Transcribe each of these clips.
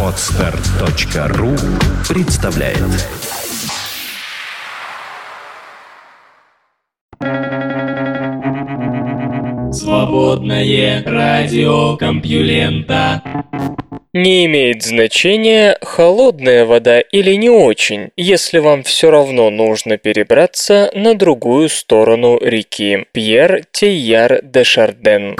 Отстар.ру представляет Свободное радио Компьюлента Не имеет значения, холодная вода или не очень, если вам все равно нужно перебраться на другую сторону реки. Пьер Тейяр де Шарден.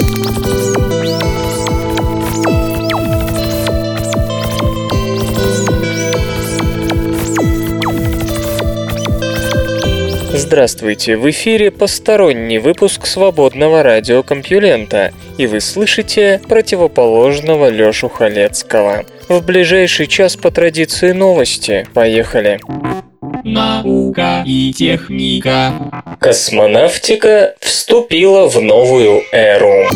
Здравствуйте, в эфире посторонний выпуск свободного радиокомпьюлента, и вы слышите противоположного Лёшу Халецкого. В ближайший час по традиции новости. Поехали. Наука и техника. Космонавтика вступила в новую эру.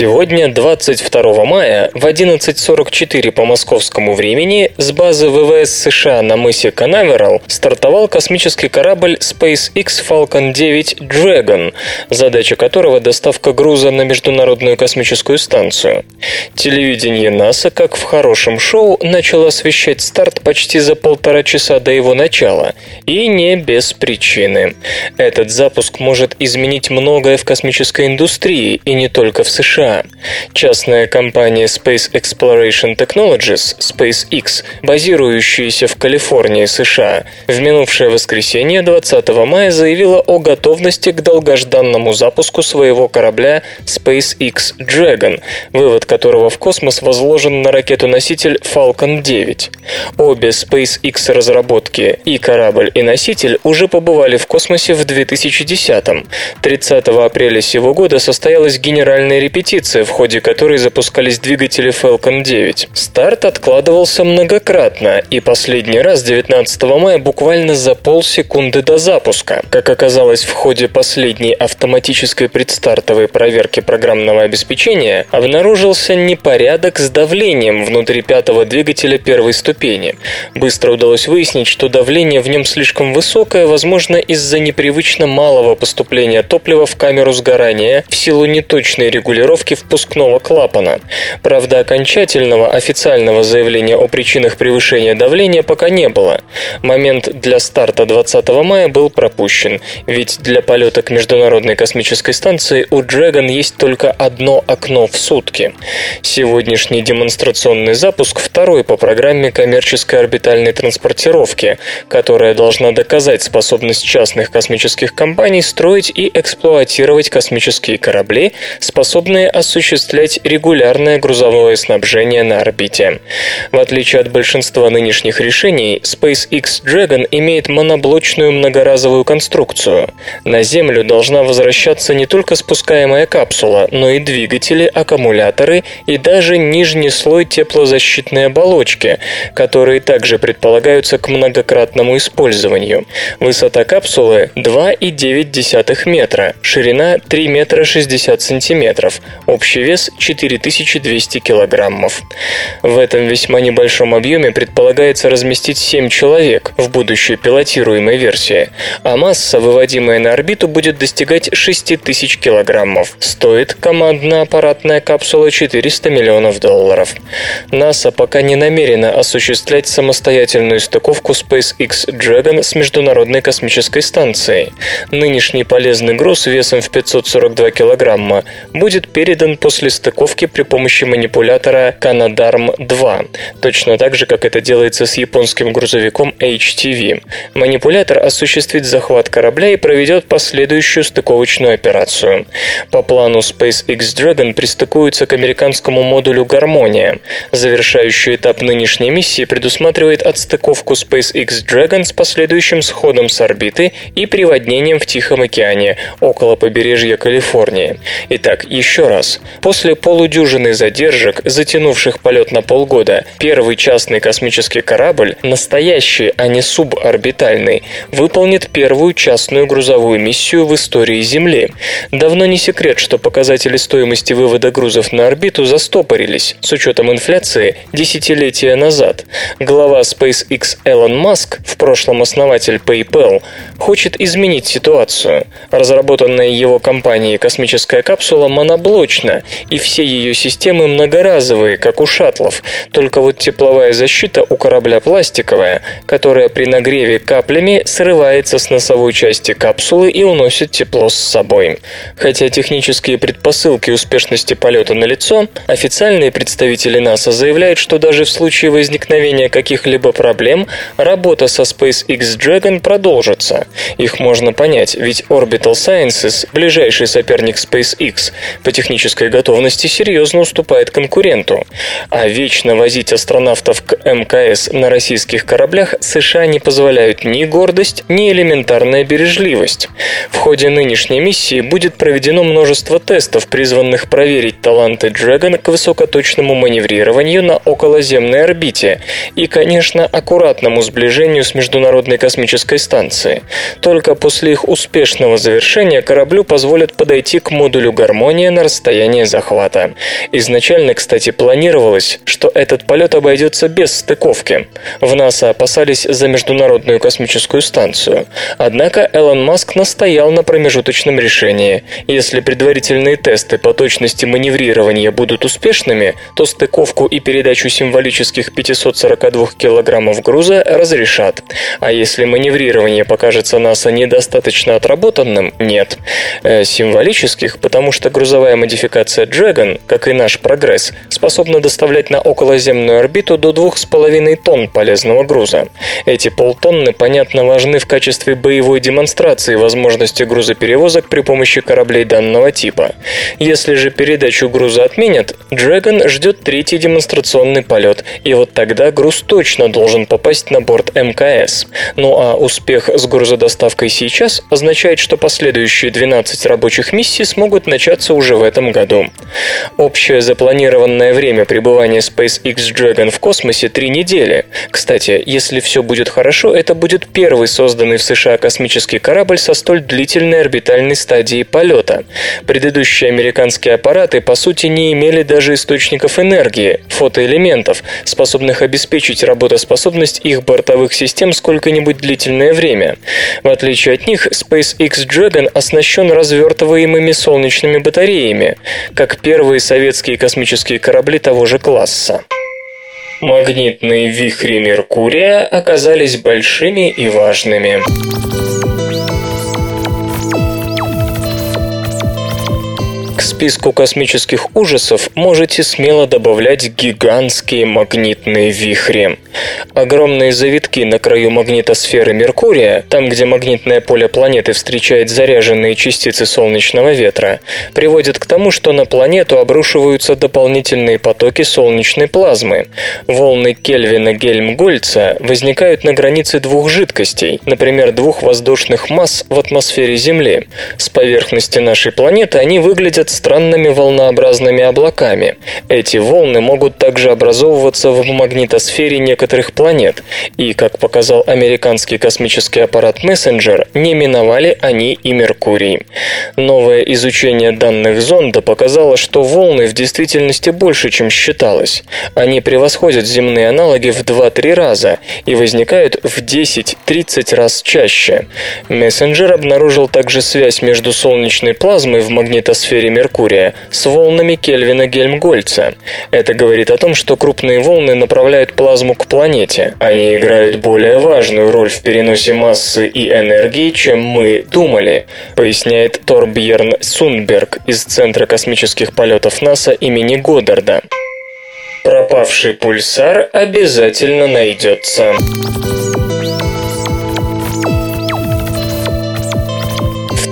Сегодня, 22 мая, в 11.44 по московскому времени с базы ВВС США на мысе Канаверал стартовал космический корабль SpaceX Falcon 9 Dragon, задача которого – доставка груза на Международную космическую станцию. Телевидение НАСА, как в хорошем шоу, начало освещать старт почти за полтора часа до его начала, и не без причины. Этот запуск может изменить многое в космической индустрии, и не только в США. Частная компания Space Exploration Technologies, SpaceX, базирующаяся в Калифорнии, США, в минувшее воскресенье 20 мая заявила о готовности к долгожданному запуску своего корабля SpaceX Dragon, вывод которого в космос возложен на ракету-носитель Falcon 9. Обе SpaceX разработки и корабль, и носитель уже побывали в космосе в 2010-м. 30 апреля сего года состоялась генеральная репетиция репетиция, в ходе которой запускались двигатели Falcon 9. Старт откладывался многократно, и последний раз 19 мая буквально за полсекунды до запуска. Как оказалось в ходе последней автоматической предстартовой проверки программного обеспечения, обнаружился непорядок с давлением внутри пятого двигателя первой ступени. Быстро удалось выяснить, что давление в нем слишком высокое, возможно, из-за непривычно малого поступления топлива в камеру сгорания в силу неточной регулировки установки впускного клапана. Правда, окончательного официального заявления о причинах превышения давления пока не было. Момент для старта 20 мая был пропущен, ведь для полета к Международной космической станции у Dragon есть только одно окно в сутки. Сегодняшний демонстрационный запуск второй по программе коммерческой орбитальной транспортировки, которая должна доказать способность частных космических компаний строить и эксплуатировать космические корабли, способные осуществлять регулярное грузовое снабжение на орбите. В отличие от большинства нынешних решений, SpaceX Dragon имеет моноблочную многоразовую конструкцию. На Землю должна возвращаться не только спускаемая капсула, но и двигатели, аккумуляторы и даже нижний слой теплозащитной оболочки, которые также предполагаются к многократному использованию. Высота капсулы 2,9 метра, ширина 3 метра 60 сантиметров, Общий вес 4200 килограммов. В этом весьма небольшом объеме предполагается разместить 7 человек в будущей пилотируемой версии, а масса, выводимая на орбиту, будет достигать 6000 килограммов. Стоит командно-аппаратная капсула 400 миллионов долларов. НАСА пока не намерена осуществлять самостоятельную стыковку SpaceX Dragon с Международной космической станцией. Нынешний полезный груз весом в 542 килограмма будет передан передан после стыковки при помощи манипулятора Canadarm2, точно так же, как это делается с японским грузовиком HTV. Манипулятор осуществит захват корабля и проведет последующую стыковочную операцию. По плану SpaceX Dragon пристыкуется к американскому модулю «Гармония». Завершающий этап нынешней миссии предусматривает отстыковку SpaceX Dragon с последующим сходом с орбиты и приводнением в Тихом океане, около побережья Калифорнии. Итак, еще раз. Раз. После полудюжины задержек, затянувших полет на полгода, первый частный космический корабль, настоящий, а не суборбитальный, выполнит первую частную грузовую миссию в истории Земли. Давно не секрет, что показатели стоимости вывода грузов на орбиту застопорились, с учетом инфляции, десятилетия назад. Глава SpaceX Элон Маск, в прошлом основатель PayPal, хочет изменить ситуацию. Разработанная его компанией космическая капсула моноблочна, и все ее системы многоразовые, как у шаттлов, только вот тепловая защита у корабля пластиковая, которая при нагреве каплями срывается с носовой части капсулы и уносит тепло с собой. Хотя технические предпосылки успешности полета налицо, официальные представители НАСА заявляют, что даже в случае возникновения каких-либо проблем работа со SpaceX Dragon продолжится. Их можно понять, ведь Orbital Sciences, ближайший соперник SpaceX, по технической готовности серьезно уступает конкуренту. А вечно возить астронавтов к МКС на российских кораблях США не позволяют ни гордость, ни элементарная бережливость. В ходе нынешней миссии будет проведено множество тестов, призванных проверить таланты Dragon к высокоточному маневрированию на околоземной орбите и, конечно, аккуратному сближению с Международной космической станцией. Только после их успешного завершения кораблю позволят подойти к модулю гармония на расстояние захвата. Изначально, кстати, планировалось, что этот полет обойдется без стыковки. В НАСА опасались за Международную космическую станцию. Однако Элон Маск настоял на промежуточном решении. Если предварительные тесты по точности маневрирования будут успешными, то стыковку и передачу символических 542 килограммов груза разрешат. А если маневрирование покажется НАСА недостаточно отработанным, нет. Э, символических, потому что грузовая модификация Dragon, как и наш прогресс, способна доставлять на околоземную орбиту до 2,5 тонн полезного груза. Эти полтонны, понятно, важны в качестве боевой демонстрации возможности грузоперевозок при помощи кораблей данного типа. Если же передачу груза отменят, Dragon ждет третий демонстрационный полет, и вот тогда груз точно должен попасть на борт МКС. Ну а успех с грузодоставкой сейчас означает, что последующие 12 рабочих миссий смогут начаться уже в этом году. Общее запланированное время пребывания SpaceX Dragon в космосе – три недели. Кстати, если все будет хорошо, это будет первый созданный в США космический корабль со столь длительной орбитальной стадией полета. Предыдущие американские аппараты, по сути, не имели даже источников энергии, фотоэлементов, способных обеспечить работоспособность их бортовых систем сколько-нибудь длительное время. В отличие от них, SpaceX Dragon оснащен развертываемыми солнечными батареями, как первые советские космические корабли того же класса. Магнитные вихри Меркурия оказались большими и важными. К списку космических ужасов можете смело добавлять гигантские магнитные вихри. Огромные завитки на краю магнитосферы Меркурия, там, где магнитное поле планеты встречает заряженные частицы солнечного ветра, приводят к тому, что на планету обрушиваются дополнительные потоки солнечной плазмы. Волны Кельвина Гельмгольца возникают на границе двух жидкостей, например, двух воздушных масс в атмосфере Земли. С поверхности нашей планеты они выглядят странными волнообразными облаками. Эти волны могут также образовываться в магнитосфере некоторых планет, и, как показал американский космический аппарат Messenger, не миновали они и Меркурий. Новое изучение данных зонда показало, что волны в действительности больше, чем считалось. Они превосходят земные аналоги в 2-3 раза и возникают в 10-30 раз чаще. Messenger обнаружил также связь между солнечной плазмой в магнитосфере Меркурия с волнами Кельвина Гельмгольца. Это говорит о том, что крупные волны направляют плазму к планете. Они играют более важную роль в переносе массы и энергии, чем мы думали, поясняет Торбьерн Сунберг из Центра космических полетов НАСА имени Годдарда. Пропавший пульсар обязательно найдется.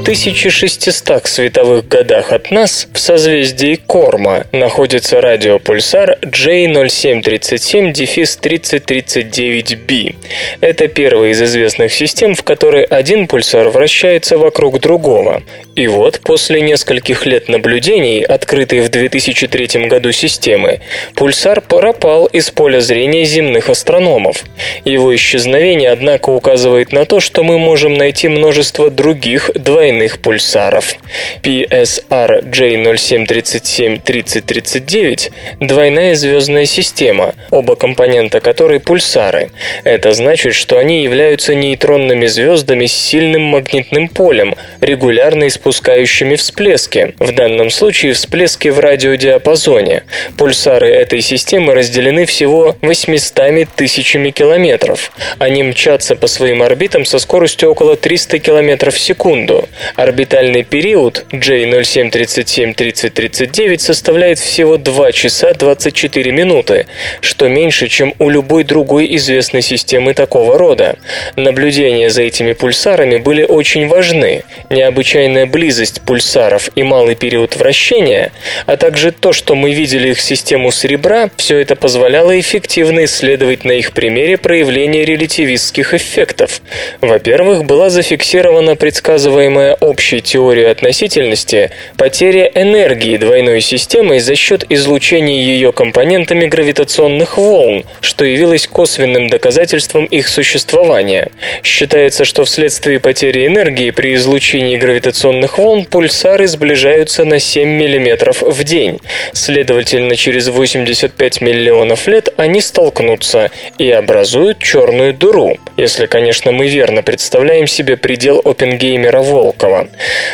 1600 световых годах от нас, в созвездии Корма, находится радиопульсар J0737-3039b. Это первая из известных систем, в которой один пульсар вращается вокруг другого. И вот, после нескольких лет наблюдений, открытой в 2003 году системы, пульсар пропал из поля зрения земных астрономов. Его исчезновение, однако, указывает на то, что мы можем найти множество других двойных пульсаров. PSR J0737-3039 – двойная звездная система, оба компонента которой пульсары. Это значит, что они являются нейтронными звездами с сильным магнитным полем, регулярно испускающими всплески, в данном случае всплески в радиодиапазоне. Пульсары этой системы разделены всего 800 тысячами километров. Они мчатся по своим орбитам со скоростью около 300 км в секунду. Орбитальный период J0737-3039 составляет всего 2 часа 24 минуты, что меньше, чем у любой другой известной системы такого рода. Наблюдения за этими пульсарами были очень важны. Необычайная близость пульсаров и малый период вращения, а также то, что мы видели их систему с ребра, все это позволяло эффективно исследовать на их примере проявление релятивистских эффектов. Во-первых, была зафиксирована предсказываемая общей теорией относительности потеря энергии двойной системой за счет излучения ее компонентами гравитационных волн, что явилось косвенным доказательством их существования. Считается, что вследствие потери энергии при излучении гравитационных волн пульсары сближаются на 7 мм в день. Следовательно, через 85 миллионов лет они столкнутся и образуют черную дыру, если, конечно, мы верно представляем себе предел Оппенгеймера-Волкова.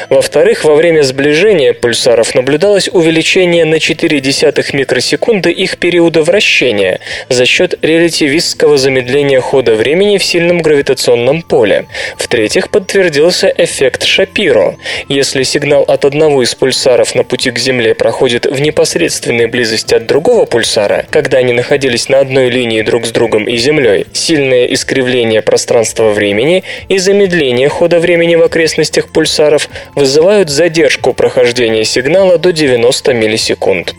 Во-вторых, во время сближения пульсаров наблюдалось увеличение на 0,4 микросекунды их периода вращения за счет релятивистского замедления хода времени в сильном гравитационном поле. В-третьих, подтвердился эффект Шапиро. Если сигнал от одного из пульсаров на пути к Земле проходит в непосредственной близости от другого пульсара, когда они находились на одной линии друг с другом и Землей, сильное искривление пространства-времени и замедление хода времени в окрестностях пульсаров вызывают задержку прохождения сигнала до 90 миллисекунд.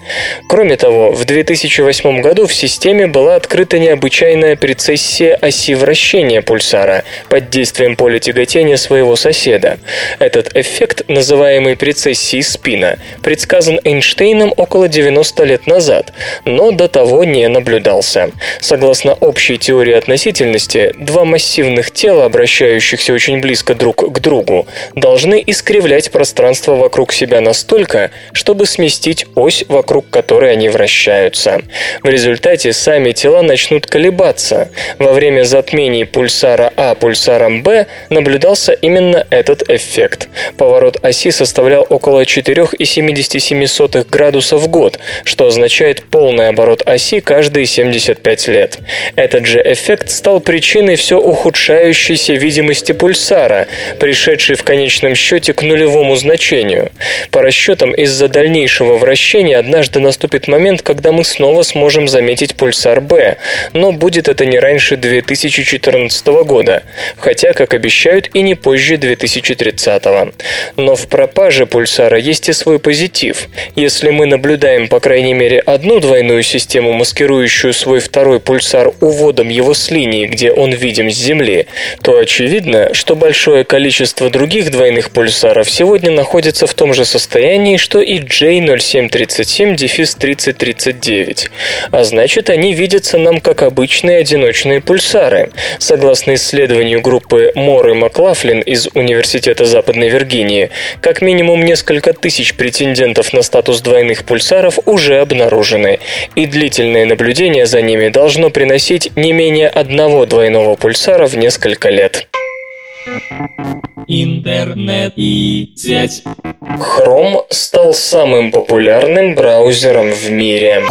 Кроме того, в 2008 году в системе была открыта необычайная прецессия оси вращения пульсара под действием поля тяготения своего соседа. Этот эффект, называемый прецессией спина, предсказан Эйнштейном около 90 лет назад, но до того не наблюдался. Согласно общей теории относительности, два массивных тела, обращающихся очень близко друг к другу, должны искривлять пространство вокруг себя настолько, чтобы сместить ось, вокруг которой они вращаются. В результате сами тела начнут колебаться. Во время затмений пульсара А пульсаром Б наблюдался именно этот эффект. Поворот оси составлял около 4,77 градуса в год, что означает полный оборот оси каждые 75 лет. Этот же эффект стал причиной все ухудшающейся видимости пульсара, пришедшей в конечном счете к нулевому значению. По расчетам, из-за дальнейшего вращения однажды наступит момент, когда мы снова сможем заметить пульсар Б, но будет это не раньше 2014 года, хотя, как обещают, и не позже 2030. Но в пропаже пульсара есть и свой позитив. Если мы наблюдаем, по крайней мере, одну двойную систему, маскирующую свой второй пульсар уводом его с линии, где он видим с Земли, то очевидно, что большое количество других двойных пульсаров сегодня находится в том же состоянии, что и J0737-3039. А значит, они видятся нам как обычные одиночные пульсары. Согласно исследованию группы Мор и Маклафлин из Университета Западной Виргинии, как минимум несколько тысяч претендентов на статус двойных пульсаров уже обнаружены, и длительное наблюдение за ними должно приносить не менее одного двойного пульсара в несколько лет. Интернет и сеть. Chrome стал самым популярным браузером в мире.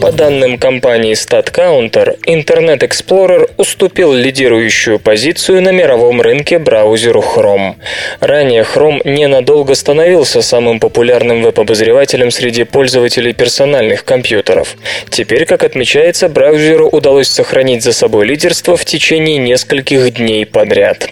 По данным компании StatCounter, Internet Explorer уступил лидирующую позицию на мировом рынке браузеру Chrome. Ранее Chrome ненадолго становился самым популярным веб-обозревателем среди пользователей персональных компьютеров. Теперь, как отмечается, браузеру удалось сохранить за собой лидерство в течение нескольких дней подряд.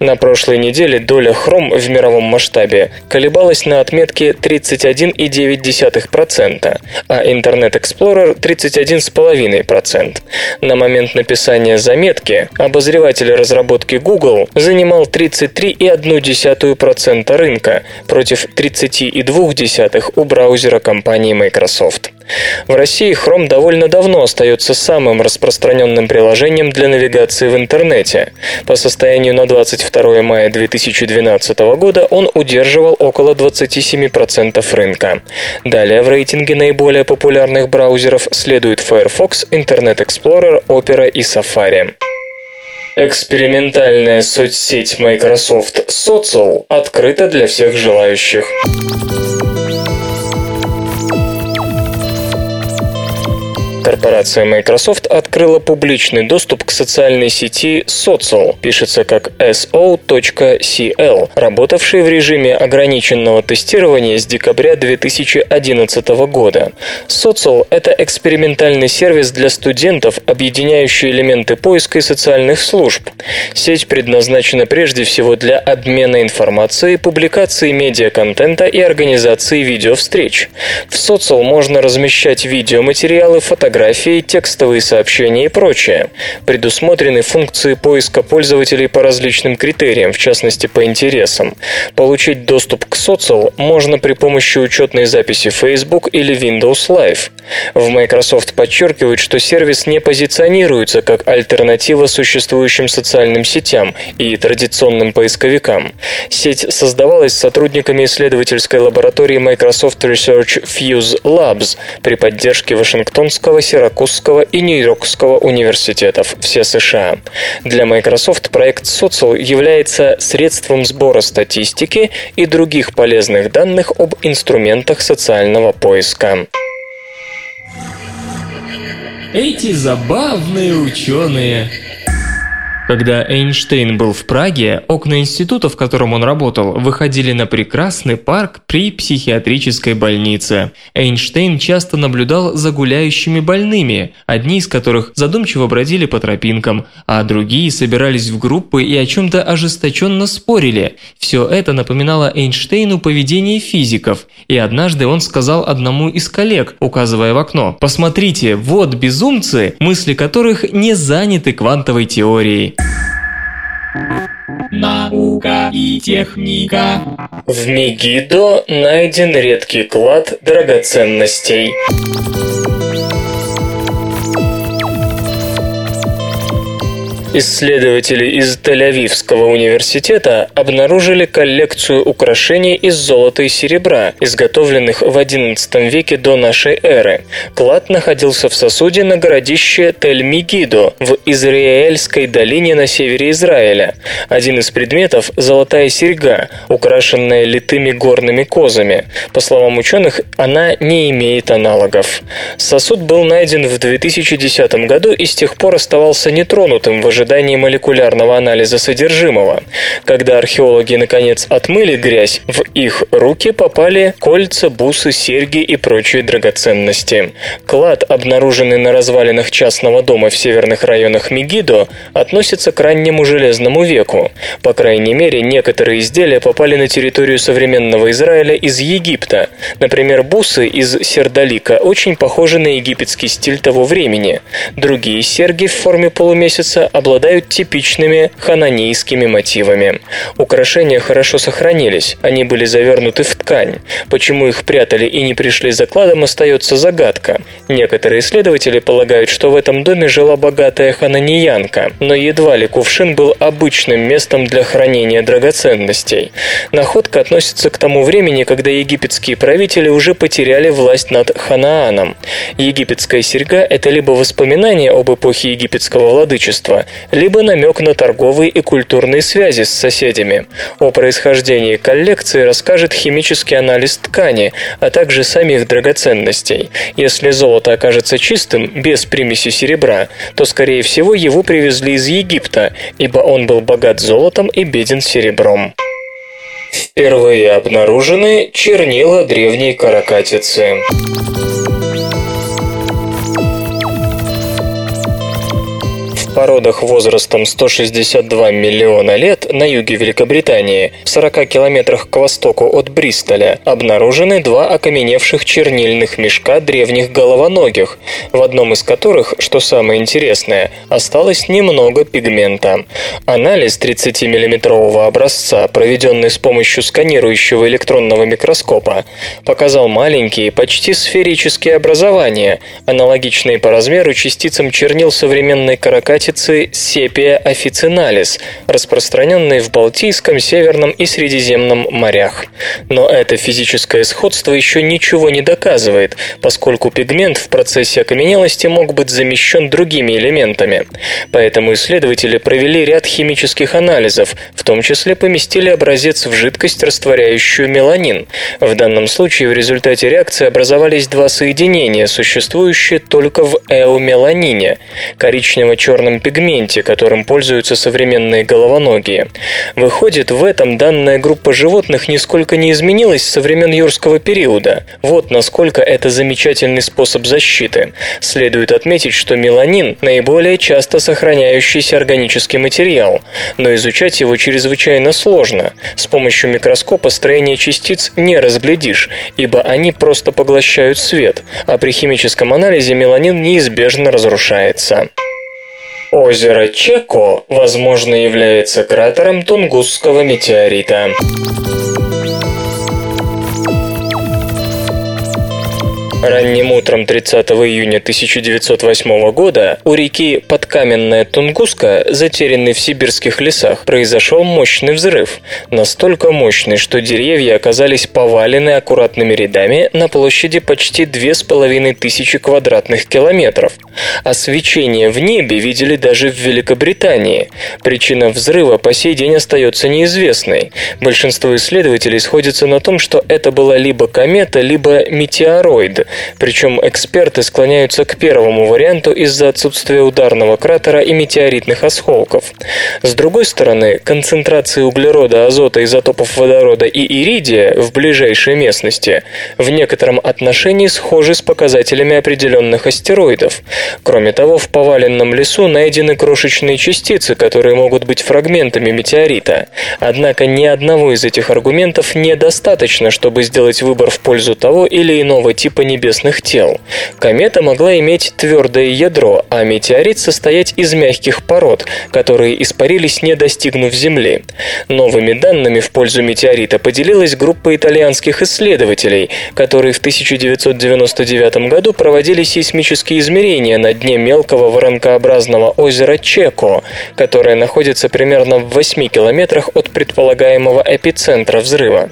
На прошлой неделе доля Chrome в мировом масштабе колебалась на отметке 31,9%, а Internet Explorer 31,5%. На момент написания заметки обозреватель разработки Google занимал 33,1% рынка против 30,2% у браузера компании Microsoft. В России Chrome довольно давно остается самым распространенным приложением для навигации в интернете. По состоянию на 22 мая 2012 года он удерживал около 27% рынка. Далее в рейтинге наиболее популярных браузеров следуют Firefox, Internet Explorer, Opera и Safari. Экспериментальная соцсеть Microsoft Social открыта для всех желающих. Корпорация Microsoft открыла публичный доступ к социальной сети Social, пишется как so.cl, работавшей в режиме ограниченного тестирования с декабря 2011 года. Social – это экспериментальный сервис для студентов, объединяющий элементы поиска и социальных служб. Сеть предназначена прежде всего для обмена информацией, публикации медиаконтента и организации видеовстреч. В Social можно размещать видеоматериалы, фотографии, фотографии, текстовые сообщения и прочее. Предусмотрены функции поиска пользователей по различным критериям, в частности по интересам. Получить доступ к социал можно при помощи учетной записи Facebook или Windows Live. В Microsoft подчеркивают, что сервис не позиционируется как альтернатива существующим социальным сетям и традиционным поисковикам. Сеть создавалась сотрудниками исследовательской лаборатории Microsoft Research Fuse Labs при поддержке Вашингтонского Сиракузского и Нью-Йоркского университетов, все США. Для Microsoft проект Social является средством сбора статистики и других полезных данных об инструментах социального поиска. Эти забавные ученые когда Эйнштейн был в Праге, окна института, в котором он работал, выходили на прекрасный парк при психиатрической больнице. Эйнштейн часто наблюдал за гуляющими больными, одни из которых задумчиво бродили по тропинкам, а другие собирались в группы и о чем-то ожесточенно спорили. Все это напоминало Эйнштейну поведение физиков, и однажды он сказал одному из коллег, указывая в окно, «Посмотрите, вот безумцы, мысли которых не заняты квантовой теорией». Наука и техника. В Мегидо найден редкий клад драгоценностей. Исследователи из Тель-Авивского университета обнаружили коллекцию украшений из золота и серебра, изготовленных в XI веке до нашей эры. Клад находился в сосуде на городище Тель-Мигидо в Израильской долине на севере Израиля. Один из предметов – золотая серьга, украшенная литыми горными козами. По словам ученых, она не имеет аналогов. Сосуд был найден в 2010 году и с тех пор оставался нетронутым в ожидании ожидании молекулярного анализа содержимого. Когда археологи наконец отмыли грязь, в их руки попали кольца, бусы, серьги и прочие драгоценности. Клад, обнаруженный на развалинах частного дома в северных районах Мегидо, относится к раннему железному веку. По крайней мере, некоторые изделия попали на территорию современного Израиля из Египта. Например, бусы из сердолика очень похожи на египетский стиль того времени. Другие серьги в форме полумесяца обладают типичными хананейскими мотивами. Украшения хорошо сохранились, они были завернуты в ткань. Почему их прятали и не пришли закладом, остается загадка. Некоторые исследователи полагают, что в этом доме жила богатая хананиянка, но едва ли кувшин был обычным местом для хранения драгоценностей. Находка относится к тому времени, когда египетские правители уже потеряли власть над Ханааном. Египетская серьга – это либо воспоминание об эпохе египетского владычества, либо намек на торговые и культурные связи с соседями. О происхождении коллекции расскажет химический анализ ткани, а также самих драгоценностей. Если золото окажется чистым, без примеси серебра, то, скорее всего, его привезли из Египта, ибо он был богат золотом и беден серебром. Впервые обнаружены чернила древней каракатицы. Породах возрастом 162 миллиона лет на юге Великобритании, в 40 километрах к востоку от Бристоля, обнаружены два окаменевших чернильных мешка древних головоногих, в одном из которых, что самое интересное, осталось немного пигмента. Анализ 30-миллиметрового образца, проведенный с помощью сканирующего электронного микроскопа, показал маленькие, почти сферические образования, аналогичные по размеру частицам чернил современной каракати каракатицы Sepia officinalis, распространенной в Балтийском, Северном и Средиземном морях. Но это физическое сходство еще ничего не доказывает, поскольку пигмент в процессе окаменелости мог быть замещен другими элементами. Поэтому исследователи провели ряд химических анализов, в том числе поместили образец в жидкость, растворяющую меланин. В данном случае в результате реакции образовались два соединения, существующие только в эумеланине – коричнево-черном пигменте, которым пользуются современные головоногие. Выходит, в этом данная группа животных нисколько не изменилась со времен юрского периода. Вот насколько это замечательный способ защиты. Следует отметить, что меланин – наиболее часто сохраняющийся органический материал, но изучать его чрезвычайно сложно. С помощью микроскопа строение частиц не разглядишь, ибо они просто поглощают свет, а при химическом анализе меланин неизбежно разрушается. Озеро Чеко, возможно, является кратером Тунгусского метеорита. Ранним утром 30 июня 1908 года у реки Подкаменная Тунгуска, затерянной в сибирских лесах, произошел мощный взрыв. Настолько мощный, что деревья оказались повалены аккуратными рядами на площади почти 2500 квадратных километров. А свечение в небе видели даже в Великобритании. Причина взрыва по сей день остается неизвестной. Большинство исследователей сходятся на том, что это была либо комета, либо метеороид, причем эксперты склоняются к первому варианту из-за отсутствия ударного кратера и метеоритных осколков. С другой стороны, концентрации углерода, азота, изотопов водорода и иридия в ближайшей местности в некотором отношении схожи с показателями определенных астероидов. Кроме того, в поваленном лесу найдены крошечные частицы, которые могут быть фрагментами метеорита. Однако ни одного из этих аргументов недостаточно, чтобы сделать выбор в пользу того или иного типа небесного небесных тел. Комета могла иметь твердое ядро, а метеорит состоять из мягких пород, которые испарились, не достигнув Земли. Новыми данными в пользу метеорита поделилась группа итальянских исследователей, которые в 1999 году проводили сейсмические измерения на дне мелкого воронкообразного озера Чеко, которое находится примерно в 8 километрах от предполагаемого эпицентра взрыва.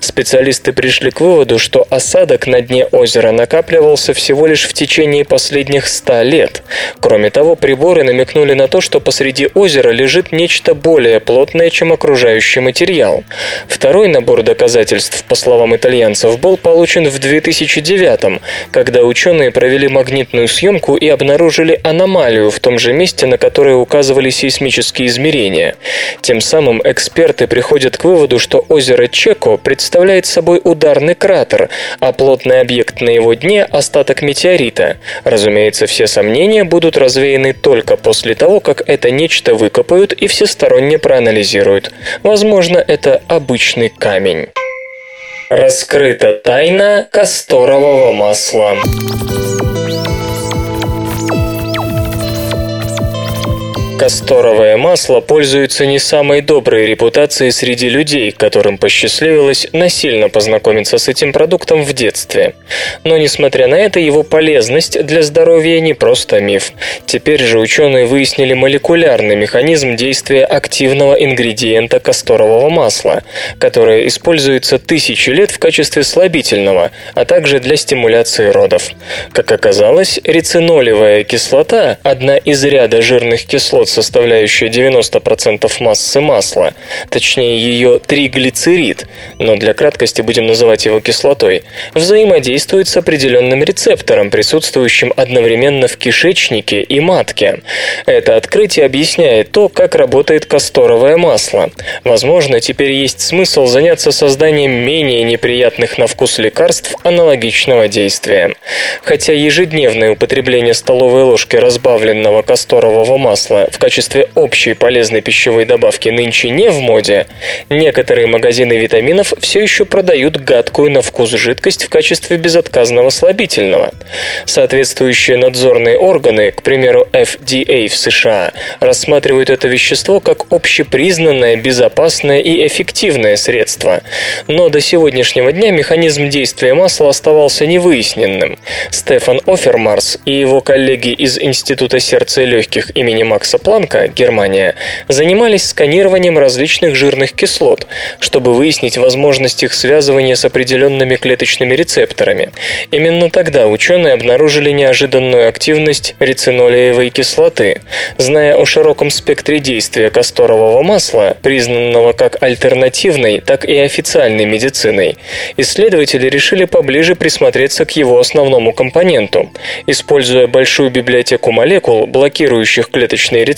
Специалисты пришли к выводу, что осадок на дне озера озера накапливался всего лишь в течение последних ста лет. Кроме того, приборы намекнули на то, что посреди озера лежит нечто более плотное, чем окружающий материал. Второй набор доказательств, по словам итальянцев, был получен в 2009 когда ученые провели магнитную съемку и обнаружили аномалию в том же месте, на которое указывали сейсмические измерения. Тем самым эксперты приходят к выводу, что озеро Чеко представляет собой ударный кратер, а плотный объект на его дне остаток метеорита. Разумеется, все сомнения будут развеяны только после того, как это нечто выкопают и всесторонне проанализируют. Возможно, это обычный камень. Раскрыта тайна касторового масла. Касторовое масло пользуется не самой доброй репутацией среди людей, которым посчастливилось насильно познакомиться с этим продуктом в детстве. Но, несмотря на это, его полезность для здоровья не просто миф. Теперь же ученые выяснили молекулярный механизм действия активного ингредиента касторового масла, которое используется тысячи лет в качестве слабительного, а также для стимуляции родов. Как оказалось, рецинолевая кислота, одна из ряда жирных кислот, составляющая 90% массы масла, точнее ее триглицерид, но для краткости будем называть его кислотой, взаимодействует с определенным рецептором, присутствующим одновременно в кишечнике и матке. Это открытие объясняет то, как работает касторовое масло. Возможно, теперь есть смысл заняться созданием менее неприятных на вкус лекарств аналогичного действия. Хотя ежедневное употребление столовой ложки разбавленного касторового масла в качестве общей полезной пищевой добавки нынче не в моде, некоторые магазины витаминов все еще продают гадкую на вкус жидкость в качестве безотказного слабительного. Соответствующие надзорные органы, к примеру FDA в США, рассматривают это вещество как общепризнанное, безопасное и эффективное средство. Но до сегодняшнего дня механизм действия масла оставался невыясненным. Стефан Офермарс и его коллеги из Института сердца и легких имени Макса Планка, Германия, занимались сканированием различных жирных кислот, чтобы выяснить возможность их связывания с определенными клеточными рецепторами. Именно тогда ученые обнаружили неожиданную активность рецинолиевой кислоты. Зная о широком спектре действия касторового масла, признанного как альтернативной, так и официальной медициной, исследователи решили поближе присмотреться к его основному компоненту. Используя большую библиотеку молекул, блокирующих клеточные рецепторы,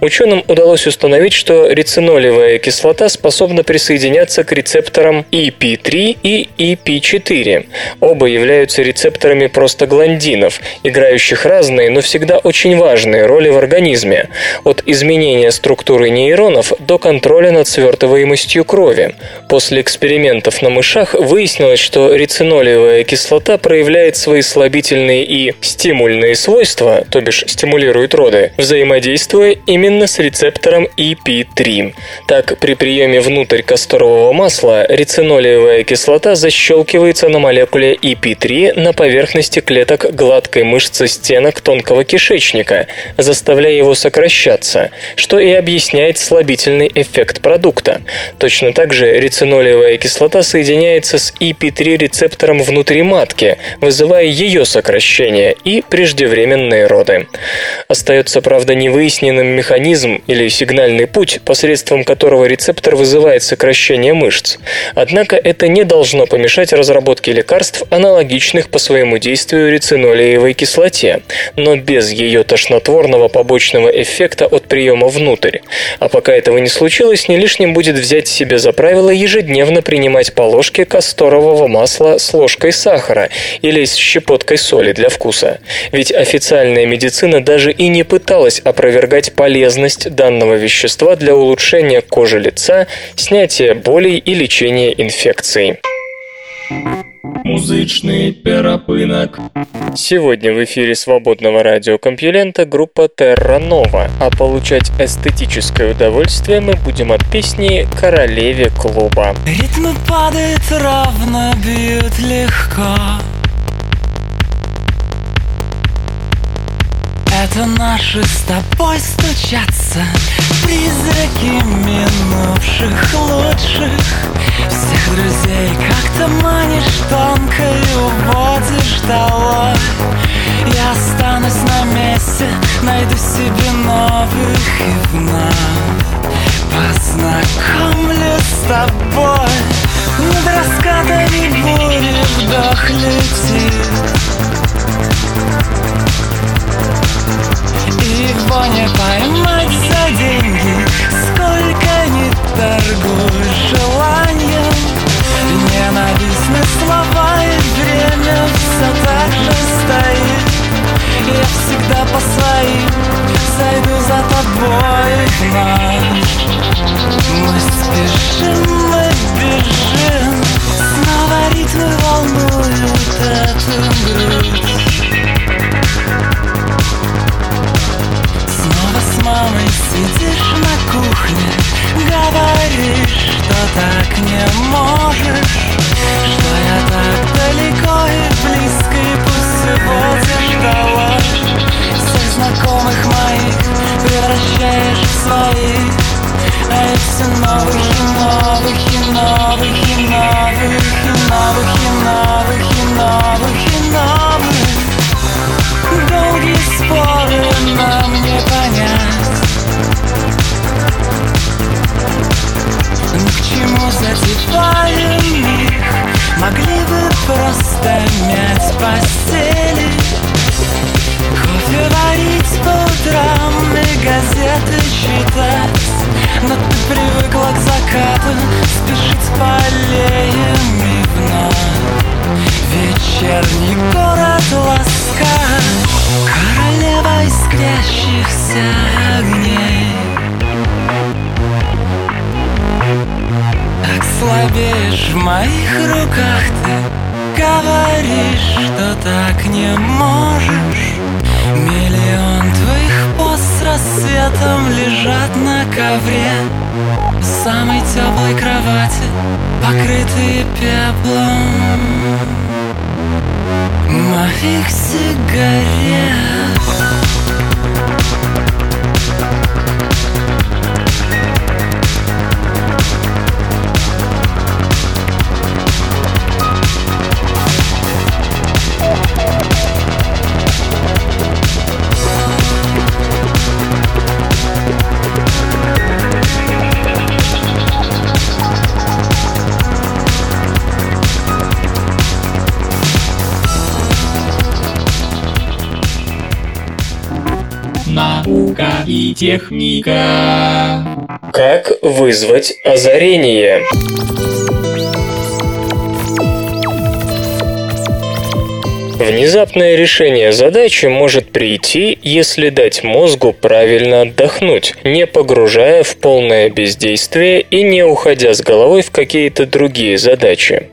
ученым удалось установить, что рецинолевая кислота способна присоединяться к рецепторам EP3 и EP4. Оба являются рецепторами простагландинов, играющих разные, но всегда очень важные роли в организме, от изменения структуры нейронов до контроля над свертываемостью крови. После экспериментов на мышах выяснилось, что рецинолевая кислота проявляет свои слабительные и стимульные свойства, то бишь стимулирует роды, взаимодействуя именно с рецептором EP3. Так, при приеме внутрь касторового масла рецинолиевая кислота защелкивается на молекуле EP3 на поверхности клеток гладкой мышцы стенок тонкого кишечника, заставляя его сокращаться, что и объясняет слабительный эффект продукта. Точно так же рецинолиевая кислота соединяется с EP3 рецептором внутри матки, вызывая ее сокращение и преждевременные роды. Остается, правда, невыясненным механизм или сигнальный путь, посредством которого рецептор вызывает сокращение мышц. Однако это не должно помешать разработке лекарств, аналогичных по своему действию рецинолиевой кислоте, но без ее тошнотворного побочного эффекта от приема внутрь. А пока этого не случилось, не лишним будет взять себе за правило ежедневно принимать по ложке касторового масла с ложкой сахара или с щепоткой соли для вкуса. Ведь официальная медицина даже и не пыталась опровергать полезность данного вещества для улучшения кожи лица, снятия болей и лечения инфекций. Музычный перапынок. Сегодня в эфире свободного радиокомпьюлента группа Terra Nova, а получать эстетическое удовольствие мы будем от песни «Королеве клуба». Ритмы падают ровно, бьют легко Это наши с тобой стучатся Призраки минувших лучших. Всех друзей как-то манишь тонко и уводишь долой Я останусь на месте, найду себе новых и вновь. Познакомлюсь с тобой. Над раскатами бури вдох летит его не поймать за деньги. Сколько не торгую желанием Ненавистны слова и время все Наука и техника. Как вызвать озарение? Внезапное решение задачи может прийти, если дать мозгу правильно отдохнуть, не погружая в полное бездействие и не уходя с головой в какие-то другие задачи.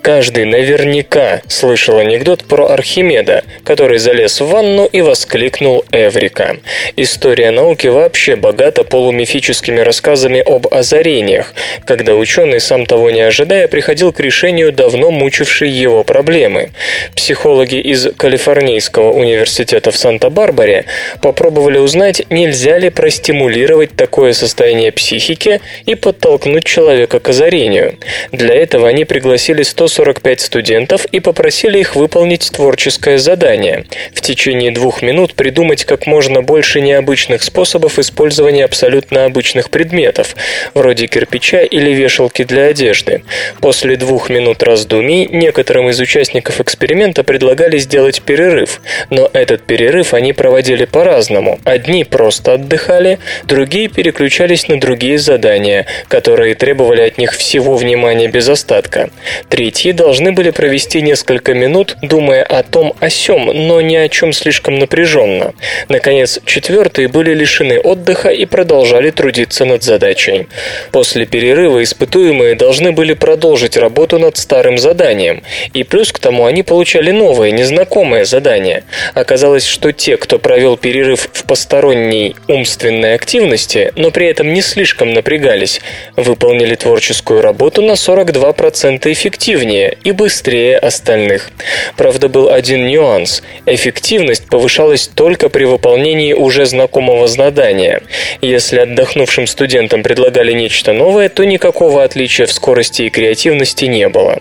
Каждый наверняка слышал анекдот про Архимеда, который залез в ванну и воскликнул «Эврика». История науки вообще богата полумифическими рассказами об озарениях, когда ученый, сам того не ожидая, приходил к решению давно мучившей его проблемы. Психологи из Калифорнийского университета в Санта-Барбаре попробовали узнать, нельзя ли простимулировать такое состояние психики и подтолкнуть человека к озарению. Для этого они пригласили 145 студентов и попросили их выполнить творческое задание. В течение двух минут придумать как можно больше необычных способов использования абсолютно обычных предметов, вроде кирпича или вешалки для одежды. После двух минут раздумий некоторым из участников эксперимента предлагали предлагали сделать перерыв, но этот перерыв они проводили по-разному. Одни просто отдыхали, другие переключались на другие задания, которые требовали от них всего внимания без остатка. Третьи должны были провести несколько минут, думая о том о сём, но ни о чем слишком напряженно. Наконец, четвертые были лишены отдыха и продолжали трудиться над задачей. После перерыва испытуемые должны были продолжить работу над старым заданием, и плюс к тому они получали новые незнакомое задание. Оказалось, что те, кто провел перерыв в посторонней умственной активности, но при этом не слишком напрягались, выполнили творческую работу на 42% эффективнее и быстрее остальных. Правда, был один нюанс. Эффективность повышалась только при выполнении уже знакомого задания. Если отдохнувшим студентам предлагали нечто новое, то никакого отличия в скорости и креативности не было.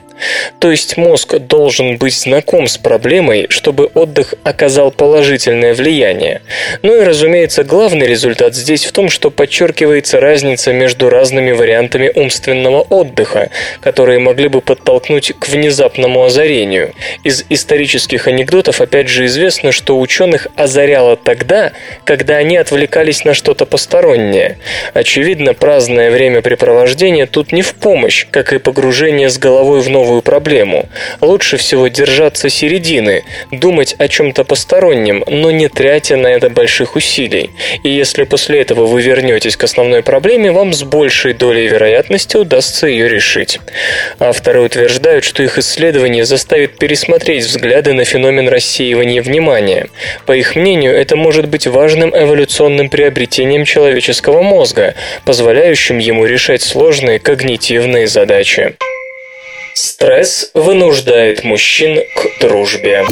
То есть мозг должен быть знаком с проблемой, чтобы отдых оказал положительное влияние. Ну и, разумеется, главный результат здесь в том, что подчеркивается разница между разными вариантами умственного отдыха, которые могли бы подтолкнуть к внезапному озарению. Из исторических анекдотов опять же известно, что ученых озаряло тогда, когда они отвлекались на что-то постороннее. Очевидно, праздное времяпрепровождение тут не в помощь, как и погружение с головой в новую проблему. Лучше всего держаться середины середины, думать о чем-то постороннем, но не тратя на это больших усилий. И если после этого вы вернетесь к основной проблеме, вам с большей долей вероятности удастся ее решить. Авторы утверждают, что их исследование заставит пересмотреть взгляды на феномен рассеивания внимания. По их мнению, это может быть важным эволюционным приобретением человеческого мозга, позволяющим ему решать сложные когнитивные задачи. Стресс вынуждает мужчин к дружбе.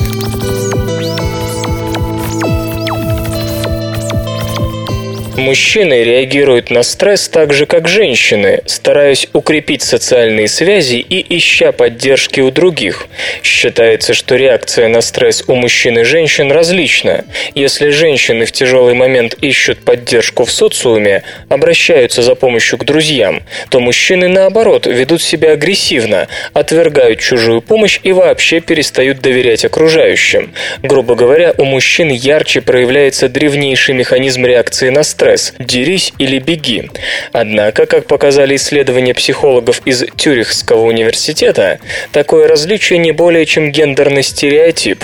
Мужчины реагируют на стресс так же, как женщины, стараясь укрепить социальные связи и ища поддержки у других. Считается, что реакция на стресс у мужчин и женщин различна. Если женщины в тяжелый момент ищут поддержку в социуме, обращаются за помощью к друзьям, то мужчины, наоборот, ведут себя агрессивно, отвергают чужую помощь и вообще перестают доверять окружающим. Грубо говоря, у мужчин ярче проявляется древнейший механизм реакции на стресс стресс – «дерись или беги». Однако, как показали исследования психологов из Тюрихского университета, такое различие не более чем гендерный стереотип.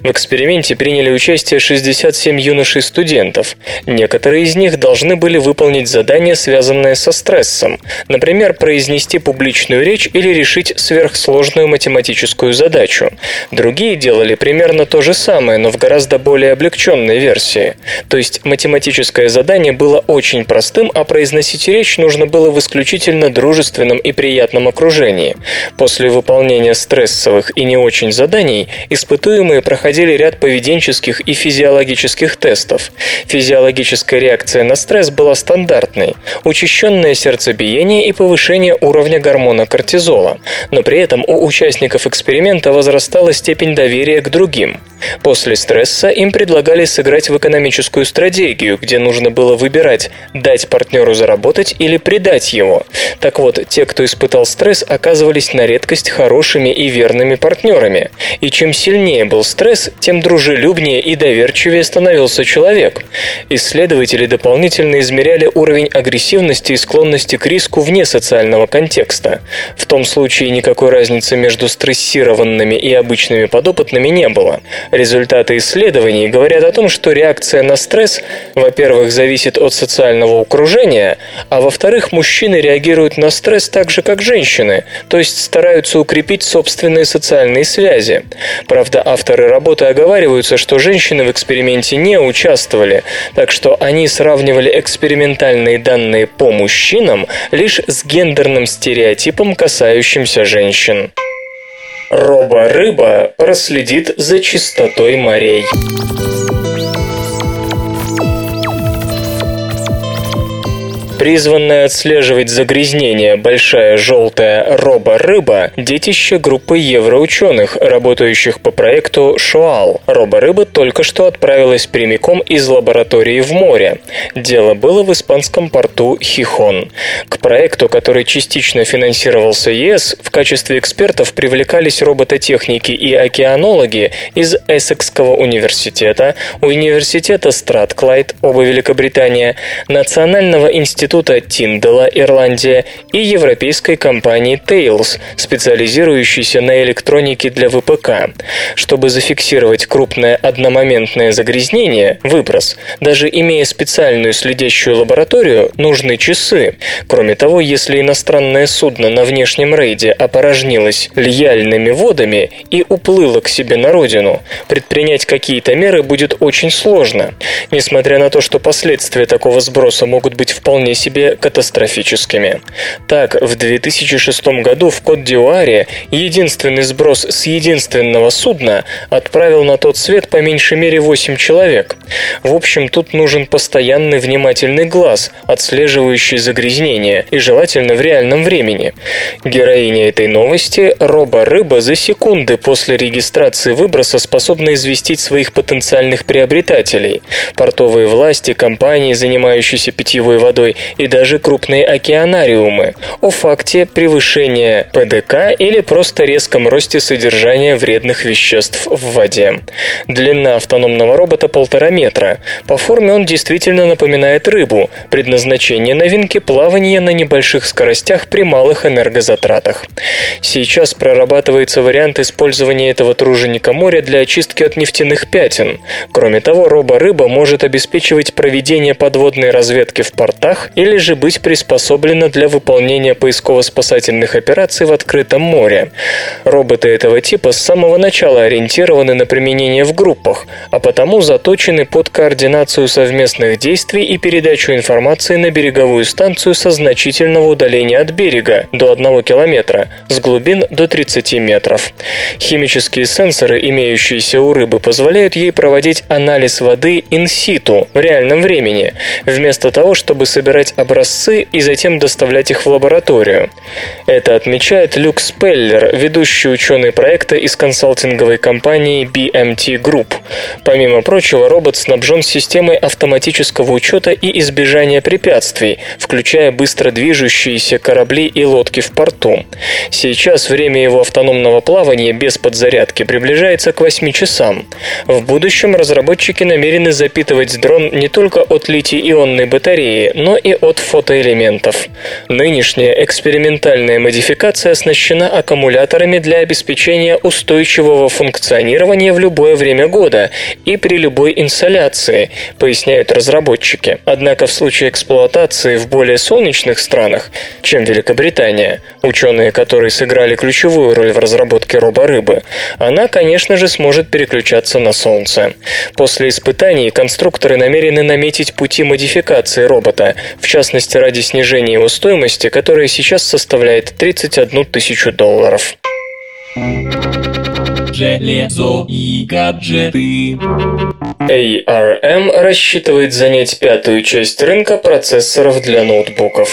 В эксперименте приняли участие 67 юношей-студентов. Некоторые из них должны были выполнить задания, связанные со стрессом. Например, произнести публичную речь или решить сверхсложную математическую задачу. Другие делали примерно то же самое, но в гораздо более облегченной версии. То есть математическое задание было очень простым, а произносить речь нужно было в исключительно дружественном и приятном окружении. После выполнения стрессовых и не очень заданий испытуемые проходили ряд поведенческих и физиологических тестов. Физиологическая реакция на стресс была стандартной – учащенное сердцебиение и повышение уровня гормона кортизола. Но при этом у участников эксперимента возрастала степень доверия к другим. После стресса им предлагали сыграть в экономическую стратегию, где нужно было выбирать – дать партнеру заработать или предать его. Так вот, те, кто испытал стресс, оказывались на редкость хорошими и верными партнерами. И чем сильнее был стресс, тем дружелюбнее и доверчивее становился человек. Исследователи дополнительно измеряли уровень агрессивности и склонности к риску вне социального контекста. В том случае никакой разницы между стрессированными и обычными подопытными не было. Результаты исследований говорят о том, что реакция на стресс, во-первых, зависит от социального окружения, а во-вторых, мужчины реагируют на стресс так же, как женщины, то есть стараются укрепить собственные социальные связи. Правда, авторы работы оговариваются, что женщины в эксперименте не участвовали, так что они сравнивали экспериментальные данные по мужчинам лишь с гендерным стереотипом, касающимся женщин. Робо-рыба проследит за чистотой морей. Призванная отслеживать загрязнение большая желтая робо-рыба – детище группы евроученых, работающих по проекту «Шоал». Робо-рыба только что отправилась прямиком из лаборатории в море. Дело было в испанском порту Хихон. К проекту, который частично финансировался ЕС, в качестве экспертов привлекались робототехники и океанологи из Эссекского университета, университета Стратклайд, оба Великобритания, Национального института института Тиндала, Ирландия, и европейской компании Tails, специализирующейся на электронике для ВПК. Чтобы зафиксировать крупное одномоментное загрязнение, выброс, даже имея специальную следящую лабораторию, нужны часы. Кроме того, если иностранное судно на внешнем рейде опорожнилось льяльными водами и уплыло к себе на родину, предпринять какие-то меры будет очень сложно. Несмотря на то, что последствия такого сброса могут быть вполне себе катастрофическими. Так, в 2006 году в Кот-Д'Ивуаре единственный сброс с единственного судна отправил на тот свет по меньшей мере 8 человек. В общем, тут нужен постоянный внимательный глаз, отслеживающий загрязнение, и желательно в реальном времени. Героиня этой новости – робо-рыба за секунды после регистрации выброса способна известить своих потенциальных приобретателей. Портовые власти, компании, занимающиеся питьевой водой, и даже крупные океанариумы о факте превышения ПДК или просто резком росте содержания вредных веществ в воде. Длина автономного робота полтора метра. По форме он действительно напоминает рыбу. Предназначение новинки – плавание на небольших скоростях при малых энергозатратах. Сейчас прорабатывается вариант использования этого труженика моря для очистки от нефтяных пятен. Кроме того, робо-рыба может обеспечивать проведение подводной разведки в портах или же быть приспособлена для выполнения поисково-спасательных операций в открытом море. Роботы этого типа с самого начала ориентированы на применение в группах, а потому заточены под координацию совместных действий и передачу информации на береговую станцию со значительного удаления от берега до 1 километра, с глубин до 30 метров. Химические сенсоры, имеющиеся у рыбы, позволяют ей проводить анализ воды situ в реальном времени, вместо того, чтобы собирать собирать образцы и затем доставлять их в лабораторию. Это отмечает Люк Спеллер, ведущий ученый проекта из консалтинговой компании BMT Group. Помимо прочего, робот снабжен системой автоматического учета и избежания препятствий, включая быстро движущиеся корабли и лодки в порту. Сейчас время его автономного плавания без подзарядки приближается к 8 часам. В будущем разработчики намерены запитывать дрон не только от литий-ионной батареи, но и от фотоэлементов. Нынешняя экспериментальная модификация оснащена аккумуляторами для обеспечения устойчивого функционирования в любое время года и при любой инсоляции, поясняют разработчики. Однако в случае эксплуатации в более солнечных странах, чем Великобритания, ученые, которые сыграли ключевую роль в разработке роборыбы, она, конечно же, сможет переключаться на Солнце. После испытаний конструкторы намерены наметить пути модификации робота, в частности ради снижения его стоимости, которая сейчас составляет 31 тысячу долларов. Железо и гаджеты. ARM рассчитывает занять пятую часть рынка процессоров для ноутбуков.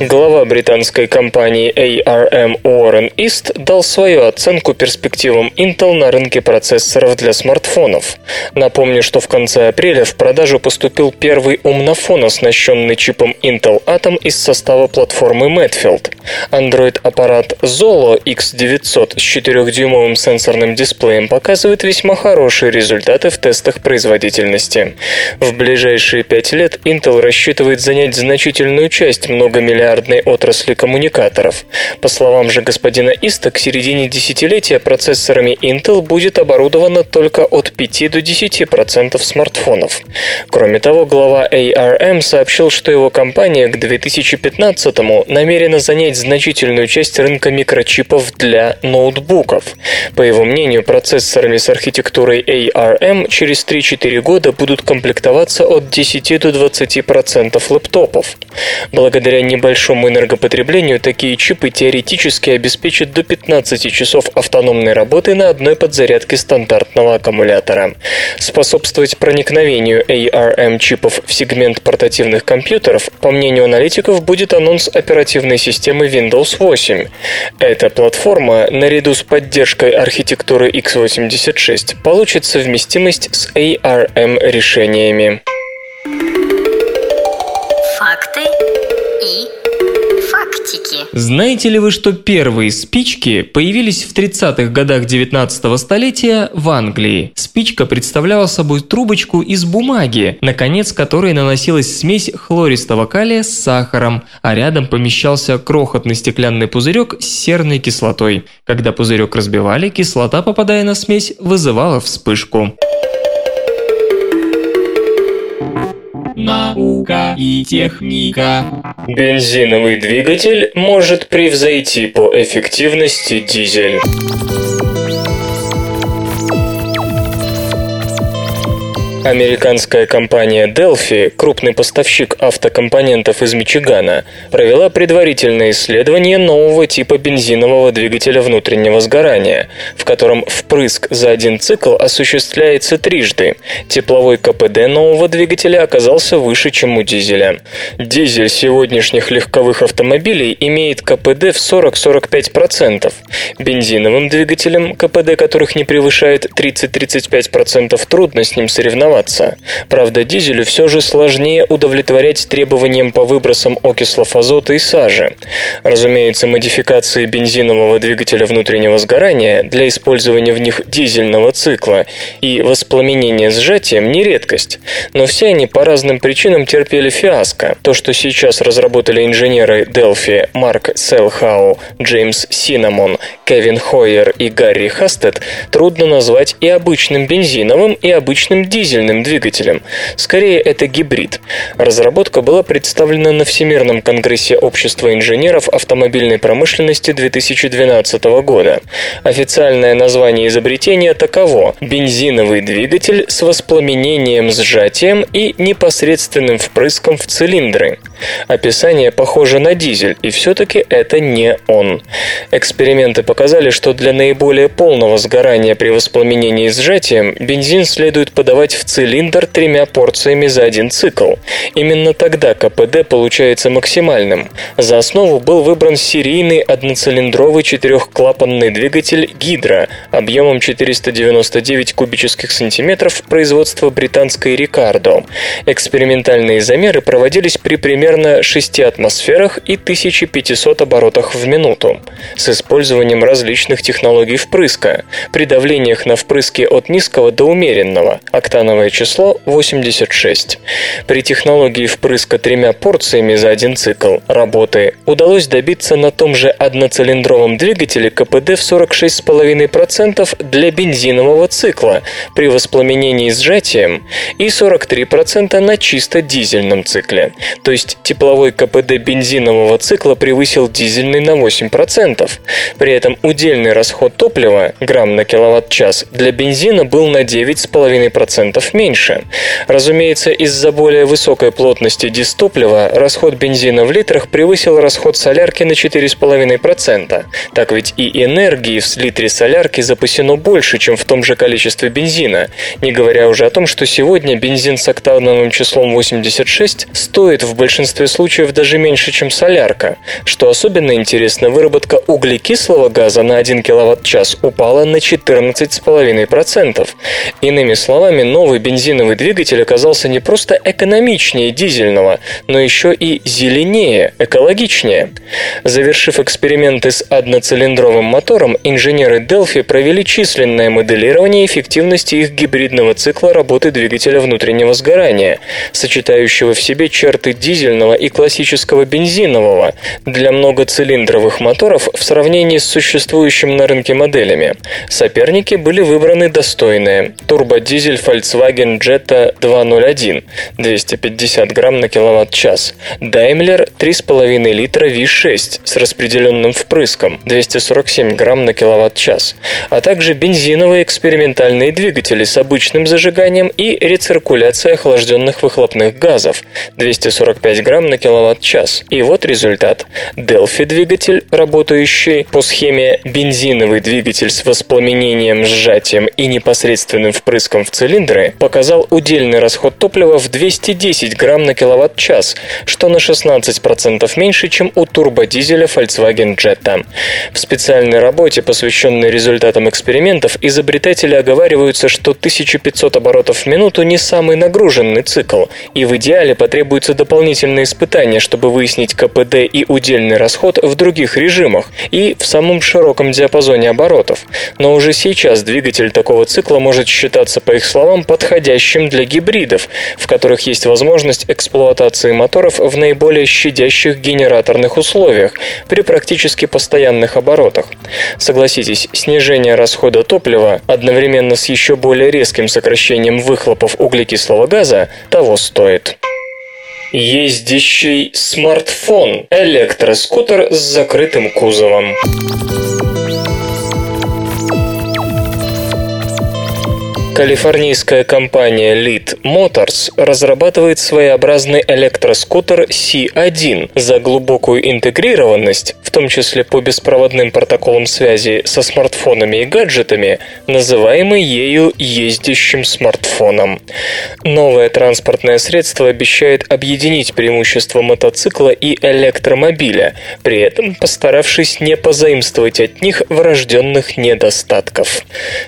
Глава британской компании ARM Уоррен Ист дал свою оценку перспективам Intel на рынке процессоров для смартфонов. Напомню, что в конце апреля в продажу поступил первый умнофон, оснащенный чипом Intel Atom из состава платформы Medfield. Android-аппарат Zolo X900 с 4-дюймовым сенсорным дисплеем показывает весьма хорошие результаты в тестах производительности. В ближайшие пять лет Intel рассчитывает занять значительную часть многомиллиардной отрасли коммуникаторов. По словам же господина Иста, к середине десятилетия процессорами Intel будет оборудовано только от 5 до 10% смартфонов. Кроме того, глава ARM сообщил, что его компания к 2015 намерена занять значительную часть рынка микрочипов для ноутбуков. По его мнению, процессорами с архитектурой ARM через 3-4 года будут комплектоваться от 10 до 20% лэптопов. Благодаря небольшому энергопотреблению такие чипы теоретически обеспечат до 15 часов автономной работы на одной подзарядке стандартного аккумулятора. Способствовать проникновению ARM чипов в сегмент портативных компьютеров, по мнению аналитиков, будет анонс оперативной системы Windows 8. Эта платформа, наряду с поддержкой архитектуры x86, получит совместимость с ARM Знаете ли вы, что первые спички появились в 30-х годах 19 столетия в Англии? Спичка представляла собой трубочку из бумаги, на конец которой наносилась смесь хлористого калия с сахаром, а рядом помещался крохотный стеклянный пузырек с серной кислотой. Когда пузырек разбивали, кислота, попадая на смесь, вызывала вспышку. Наука и техника. Бензиновый двигатель может превзойти по эффективности дизель. Американская компания Delphi, крупный поставщик автокомпонентов из Мичигана, провела предварительное исследование нового типа бензинового двигателя внутреннего сгорания, в котором впрыск за один цикл осуществляется трижды. Тепловой КПД нового двигателя оказался выше, чем у дизеля. Дизель сегодняшних легковых автомобилей имеет КПД в 40-45%. Бензиновым двигателям, КПД которых не превышает 30-35%, трудно с ним соревноваться соревноваться. Правда, дизелю все же сложнее удовлетворять требованиям по выбросам окислов азота и сажи. Разумеется, модификации бензинового двигателя внутреннего сгорания для использования в них дизельного цикла и воспламенения сжатием не редкость, но все они по разным причинам терпели фиаско. То, что сейчас разработали инженеры Delphi Марк Селхау, Джеймс Синамон, Кевин Хойер и Гарри Хастед, трудно назвать и обычным бензиновым, и обычным дизельным дизельным двигателем. Скорее, это гибрид. Разработка была представлена на Всемирном конгрессе общества инженеров автомобильной промышленности 2012 года. Официальное название изобретения таково – бензиновый двигатель с воспламенением сжатием и непосредственным впрыском в цилиндры. Описание похоже на дизель, и все-таки это не он. Эксперименты показали, что для наиболее полного сгорания при воспламенении сжатием бензин следует подавать в цилиндр тремя порциями за один цикл. Именно тогда КПД получается максимальным. За основу был выбран серийный одноцилиндровый четырехклапанный двигатель «Гидро» объемом 499 кубических сантиметров производства британской «Рикардо». Экспериментальные замеры проводились при примерно 6 атмосферах и 1500 оборотах в минуту с использованием различных технологий впрыска. При давлениях на впрыске от низкого до умеренного, октановое число 86. При технологии впрыска тремя порциями за один цикл работы удалось добиться на том же одноцилиндровом двигателе КПД в 46,5% для бензинового цикла при воспламенении сжатием и 43% на чисто дизельном цикле. То есть тепловой КПД бензинового цикла превысил дизельный на 8%. При этом удельный расход топлива, грамм на киловатт-час, для бензина был на 9,5% меньше. Разумеется, из-за более высокой плотности дистоплива расход бензина в литрах превысил расход солярки на 4,5%. Так ведь и энергии в литре солярки запасено больше, чем в том же количестве бензина, не говоря уже о том, что сегодня бензин с октановым числом 86 стоит в большинстве случаев даже меньше, чем солярка. Что особенно интересно, выработка углекислого газа на 1 киловатт-час упала на 14,5%. Иными словами, новый бензиновый двигатель оказался не просто экономичнее дизельного, но еще и зеленее, экологичнее. Завершив эксперименты с одноцилиндровым мотором, инженеры Delphi провели численное моделирование эффективности их гибридного цикла работы двигателя внутреннего сгорания, сочетающего в себе черты дизельного и классического бензинового для многоцилиндровых моторов в сравнении с существующими на рынке моделями. Соперники были выбраны достойные. Турбодизель Volkswagen Jetta 201 250 грамм на киловатт-час. Daimler 3,5 литра V6 с распределенным впрыском 247 грамм на киловатт-час, а также бензиновые экспериментальные двигатели с обычным зажиганием и рециркуляцией охлажденных выхлопных газов 245 грамм на киловатт-час. И вот результат. Delphi двигатель, работающий по схеме бензиновый двигатель с воспламенением, сжатием и непосредственным впрыском в цилиндры, показал удельный расход топлива в 210 грамм на киловатт-час, что на 16% меньше, чем у турбодизеля Volkswagen Jetta. В специальной работе, посвященной результатам экспериментов, изобретатели оговариваются, что 1500 оборотов в минуту не самый нагруженный цикл, и в идеале потребуются дополнительные испытания, чтобы выяснить КПД и удельный расход в других режимах и в самом широком диапазоне оборотов. Но уже сейчас двигатель такого цикла может считаться, по их словам, подходящим для гибридов, в которых есть возможность эксплуатации моторов в наиболее щадящих генераторных условиях при практически постоянных оборотах. Согласитесь, снижение расхода топлива одновременно с еще более резким сокращением выхлопов углекислого газа того стоит. Ездящий смартфон. Электроскутер с закрытым кузовом. Калифорнийская компания Lead Motors разрабатывает своеобразный электроскутер C1 за глубокую интегрированность, в том числе по беспроводным протоколам связи со смартфонами и гаджетами, называемый ею ездящим смартфоном. Новое транспортное средство обещает объединить преимущества мотоцикла и электромобиля, при этом постаравшись не позаимствовать от них врожденных недостатков.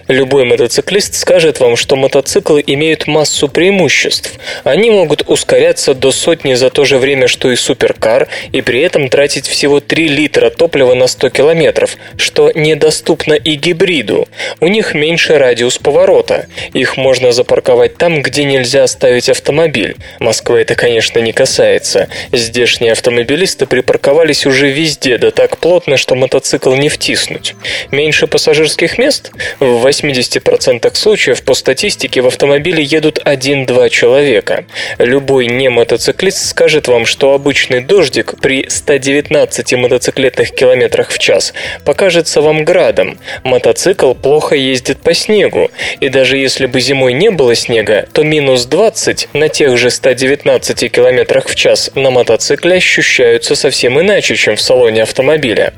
Любой мотоциклист скажет вам, что мотоциклы имеют массу преимуществ. Они могут ускоряться до сотни за то же время, что и суперкар, и при этом тратить всего 3 литра топлива на 100 километров, что недоступно и гибриду. У них меньше радиус поворота. Их можно запарковать там, где нельзя оставить автомобиль. Москвы это, конечно, не касается. Здешние автомобилисты припарковались уже везде, да так плотно, что мотоцикл не втиснуть. Меньше пассажирских мест? В 80% случаев километров по статистике в автомобиле едут 1-2 человека. Любой не мотоциклист скажет вам, что обычный дождик при 119 мотоциклетных километрах в час покажется вам градом. Мотоцикл плохо ездит по снегу, и даже если бы зимой не было снега, то минус 20 на тех же 119 километрах в час на мотоцикле ощущаются совсем иначе, чем в салоне автомобиля.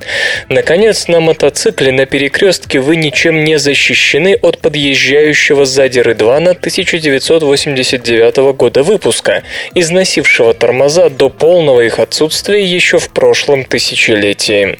Наконец, на мотоцикле на перекрестке вы ничем не защищены от подъезжающего сзади Рыдвана 1989 года выпуска, износившего тормоза до полного их отсутствия еще в прошлом тысячелетии.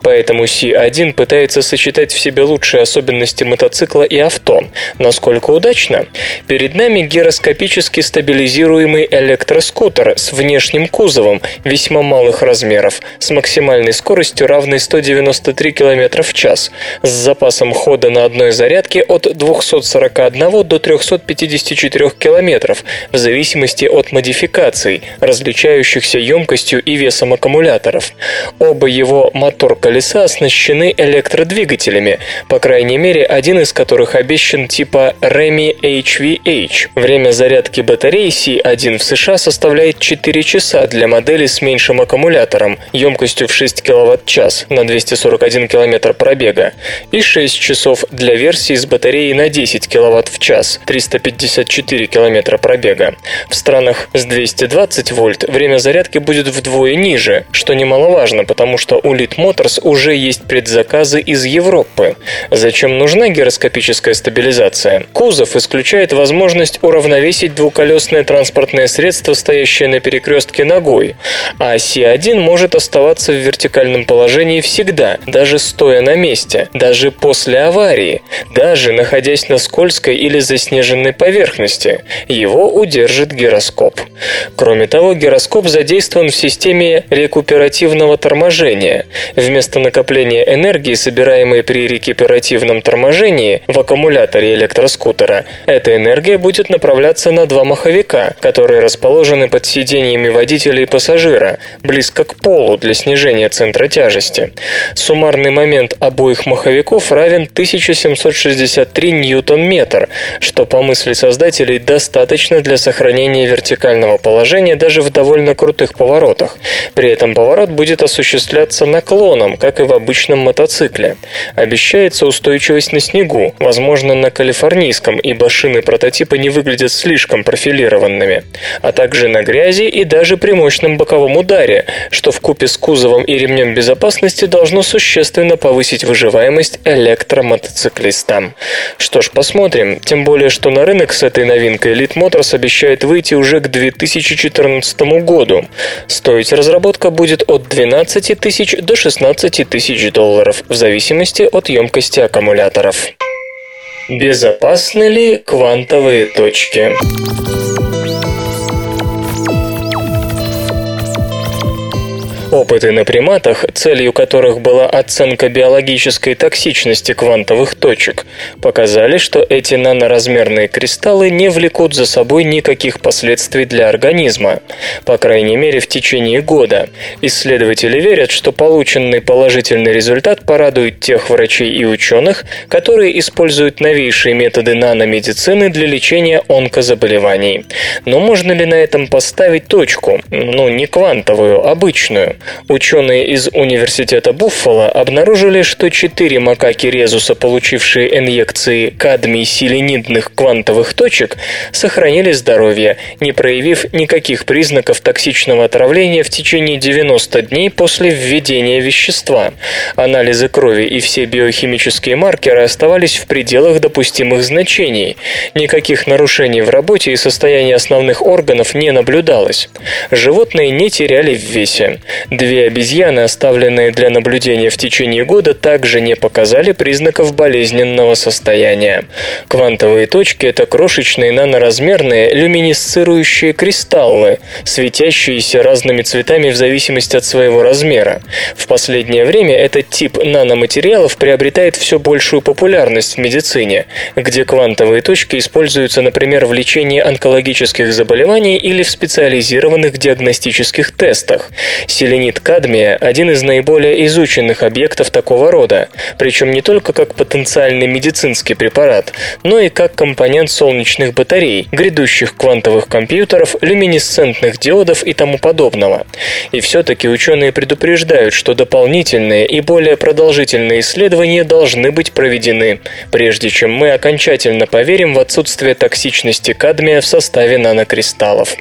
Поэтому C1 пытается сочетать в себе лучшие особенности мотоцикла и авто. Насколько удачно? Перед нами гироскопически стабилизируемый электроскутер с внешним кузовом весьма малых размеров, с максимальной скоростью равной 193 км в час, с запасом хода на одной зарядке от 241 до 354 км, в зависимости от модификаций, различающихся емкостью и весом аккумуляторов. Оба его мотор-колеса оснащены электродвигателями, по крайней мере один из которых обещан типа Remy HVH. Время зарядки батареи C1 в США составляет 4 часа для модели с меньшим аккумулятором, емкостью в 6 кВт-час на 241 км пробега, и 6 часов для версии с батареей на 10 кВт в час, 354 км пробега. В странах с 220 вольт время зарядки будет вдвое ниже, что немаловажно, потому что у Lead Motors уже есть предзаказы из Европы. Зачем нужна гироскопическая стабилизация? Кузов исключает возможность уравновесить двухколесное транспортное средство, стоящее на перекрестке ногой, а оси 1 может оставаться в вертикальном положении всегда, даже стоя на месте, даже после аварии, даже находясь на скользкой или заснеженной поверхности. Его удержит гироскоп. Кроме того, гироскоп задействован в системе рекуперативного торможения. Вместо накопления энергии, собираемой при рекуперативном торможении в аккумуляторе электроскутера, эта энергия будет направляться на два маховика, которые расположены под сиденьями водителя и пассажира, близко к полу для снижения центра тяжести. Суммарный момент обоих маховиков равен 1763 ньютон-метр, что по мысли создателей достаточно для сохранения вертикального положения даже в довольно крутых поворотах. При этом поворот будет осуществляться наклоном, как и в обычном мотоцикле. Обещается устойчивость на снегу, возможно на калифорнийском, ибо шины прототипа не выглядят слишком профилированными, а также на грязи и даже при мощном боковом ударе, что в купе с кузовом и ремнем безопасности должно существенно повысить выживаемость электромотоциклиста. Что ж, посмотрим. Тем более, что на рынок с этой новинкой Elite Motors обещает выйти уже к 2014 году. Стоить разработка будет от 12 тысяч до 16 тысяч долларов, в зависимости от емкости аккумуляторов. Безопасны ли квантовые точки? Опыты на приматах, целью которых была оценка биологической токсичности квантовых точек, показали, что эти наноразмерные кристаллы не влекут за собой никаких последствий для организма, по крайней мере в течение года. Исследователи верят, что полученный положительный результат порадует тех врачей и ученых, которые используют новейшие методы наномедицины для лечения онкозаболеваний. Но можно ли на этом поставить точку? Ну, не квантовую, обычную. Ученые из Университета Буффало обнаружили, что четыре макаки резуса, получившие инъекции кадмий-селенидных квантовых точек, сохранили здоровье, не проявив никаких признаков токсичного отравления в течение 90 дней после введения вещества. Анализы крови и все биохимические маркеры оставались в пределах допустимых значений. Никаких нарушений в работе и состоянии основных органов не наблюдалось. Животные не теряли в весе. Две обезьяны, оставленные для наблюдения в течение года, также не показали признаков болезненного состояния. Квантовые точки – это крошечные наноразмерные люминесцирующие кристаллы, светящиеся разными цветами в зависимости от своего размера. В последнее время этот тип наноматериалов приобретает все большую популярность в медицине, где квантовые точки используются, например, в лечении онкологических заболеваний или в специализированных диагностических тестах. Селенит кадмия один из наиболее изученных объектов такого рода, причем не только как потенциальный медицинский препарат, но и как компонент солнечных батарей, грядущих квантовых компьютеров, люминесцентных диодов и тому подобного. И все-таки ученые предупреждают, что дополнительные и более продолжительные исследования должны быть проведены, прежде чем мы окончательно поверим в отсутствие токсичности кадмия в составе нанокристаллов.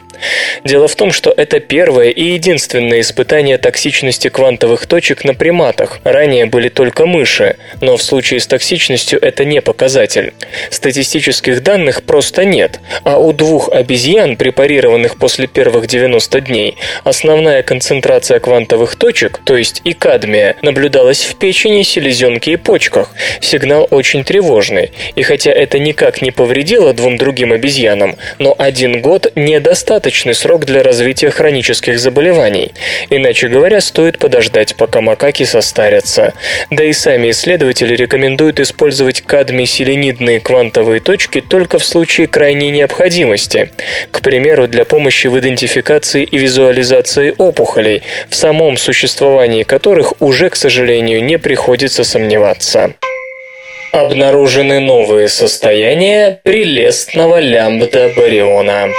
Дело в том, что это первое и единственное испытание токсичности квантовых точек на приматах. Ранее были только мыши, но в случае с токсичностью это не показатель. Статистических данных просто нет, а у двух обезьян, препарированных после первых 90 дней, основная концентрация квантовых точек, то есть и кадмия, наблюдалась в печени, селезенке и почках. Сигнал очень тревожный, и хотя это никак не повредило двум другим обезьянам, но один год недостаточно достаточный срок для развития хронических заболеваний. Иначе говоря, стоит подождать, пока макаки состарятся. Да и сами исследователи рекомендуют использовать кадмий-селенидные квантовые точки только в случае крайней необходимости. К примеру, для помощи в идентификации и визуализации опухолей, в самом существовании которых уже, к сожалению, не приходится сомневаться. Обнаружены новые состояния прелестного лямбда-бариона.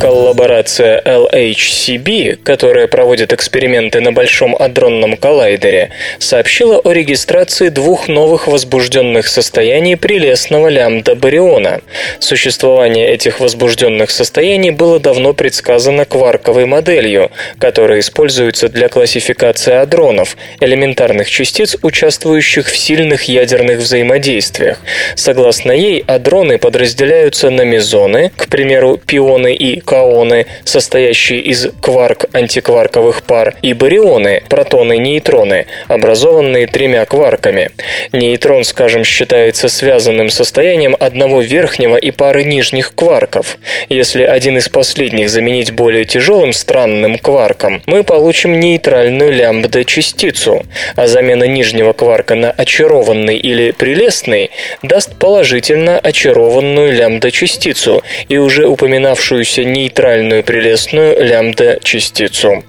Коллаборация LHCb, которая проводит эксперименты на Большом адронном коллайдере, сообщила о регистрации двух новых возбужденных состояний прелестного лямбда-бариона. Существование этих возбужденных состояний было давно предсказано кварковой моделью, которая используется для классификации адронов, элементарных частиц, участвующих в сильных ядерных взаимодействиях. Согласно ей, адроны подразделяются на мезоны, к примеру, пионы и каоны, состоящие из кварк-антикварковых пар, и барионы, протоны-нейтроны, образованные тремя кварками. Нейтрон, скажем, считается связанным состоянием одного верхнего и пары нижних кварков. Если один из последних заменить более тяжелым странным кварком, мы получим нейтральную лямбда-частицу, а замена нижнего кварка на очарованный или прелестный даст положительно очарованную лямбда-частицу и уже упоминавшуюся не нейтральную прелестную лямбда-частицу.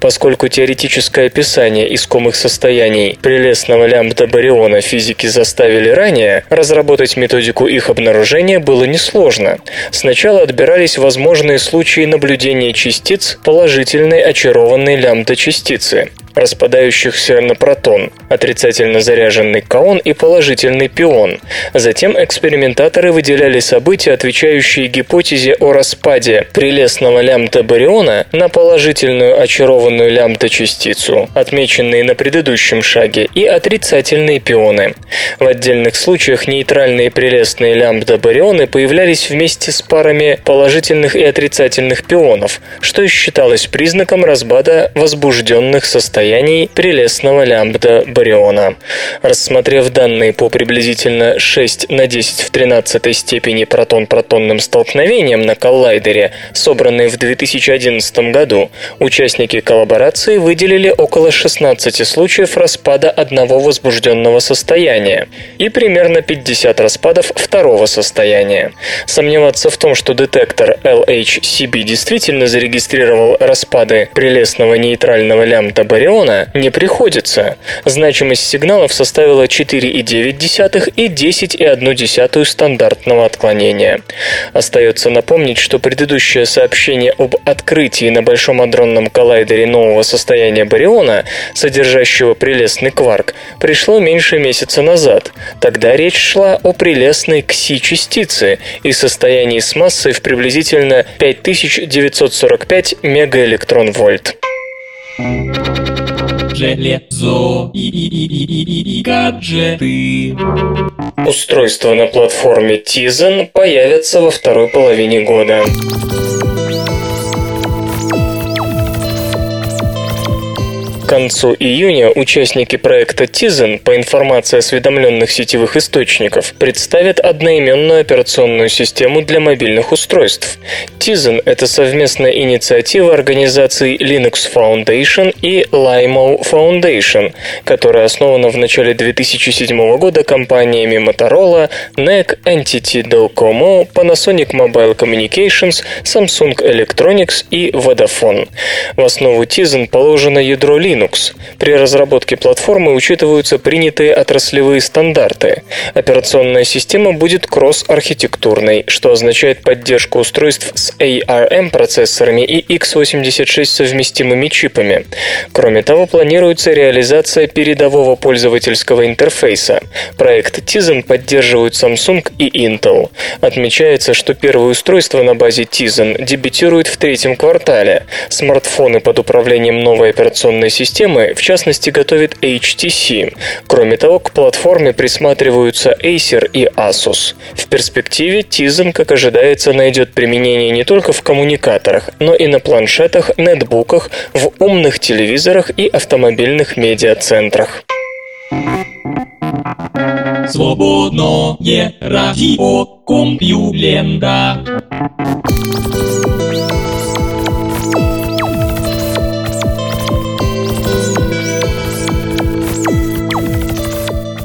Поскольку теоретическое описание искомых состояний прелестного лямбда-бариона физики заставили ранее, разработать методику их обнаружения было несложно. Сначала отбирались возможные случаи наблюдения частиц положительной очарованной лямбда-частицы распадающихся на протон, отрицательно заряженный каон и положительный пион. Затем экспериментаторы выделяли события, отвечающие гипотезе о распаде прелестного лямбда-бариона на положительную очарованную лямбда-частицу, отмеченные на предыдущем шаге, и отрицательные пионы. В отдельных случаях нейтральные прелестные лямбда-барионы появлялись вместе с парами положительных и отрицательных пионов, что считалось признаком разбада возбужденных состояний состояний прелестного лямбда бариона. Рассмотрев данные по приблизительно 6 на 10 в 13 степени протон-протонным столкновениям на коллайдере, собранные в 2011 году, участники коллаборации выделили около 16 случаев распада одного возбужденного состояния и примерно 50 распадов второго состояния. Сомневаться в том, что детектор LHCb действительно зарегистрировал распады прелестного нейтрального лямбда бариона, миллиона не приходится. Значимость сигналов составила 4,9 и 10,1 стандартного отклонения. Остается напомнить, что предыдущее сообщение об открытии на Большом адронном коллайдере нового состояния бариона, содержащего прелестный кварк, пришло меньше месяца назад. Тогда речь шла о прелестной кси-частице и состоянии с массой в приблизительно 5945 мегаэлектрон-вольт. Железо и, гаджеты. Устройства на платформе Tizen появятся во второй половине года. Концу июня участники проекта Tizen, по информации осведомленных сетевых источников, представят одноименную операционную систему для мобильных устройств. Tizen — это совместная инициатива организаций Linux Foundation и Limo Foundation, которая основана в начале 2007 года компаниями Motorola, NEC, Entity Docomo, Panasonic Mobile Communications, Samsung Electronics и Vodafone. В основу Tizen положено ядро Linux. При разработке платформы учитываются принятые отраслевые стандарты. Операционная система будет кросс-архитектурной, что означает поддержку устройств с ARM-процессорами и x86 совместимыми чипами. Кроме того, планируется реализация передового пользовательского интерфейса. Проект Tizen поддерживают Samsung и Intel. Отмечается, что первые устройства на базе Tizen дебютируют в третьем квартале. Смартфоны под управлением новой операционной системы, в частности, готовит HTC. Кроме того, к платформе присматриваются Acer и Asus. В перспективе Tizen, как ожидается, найдет применение не только в коммуникаторах, но и на планшетах, нетбуках, в умных телевизорах и автомобильных медиацентрах. Свободное радио Компьюлента.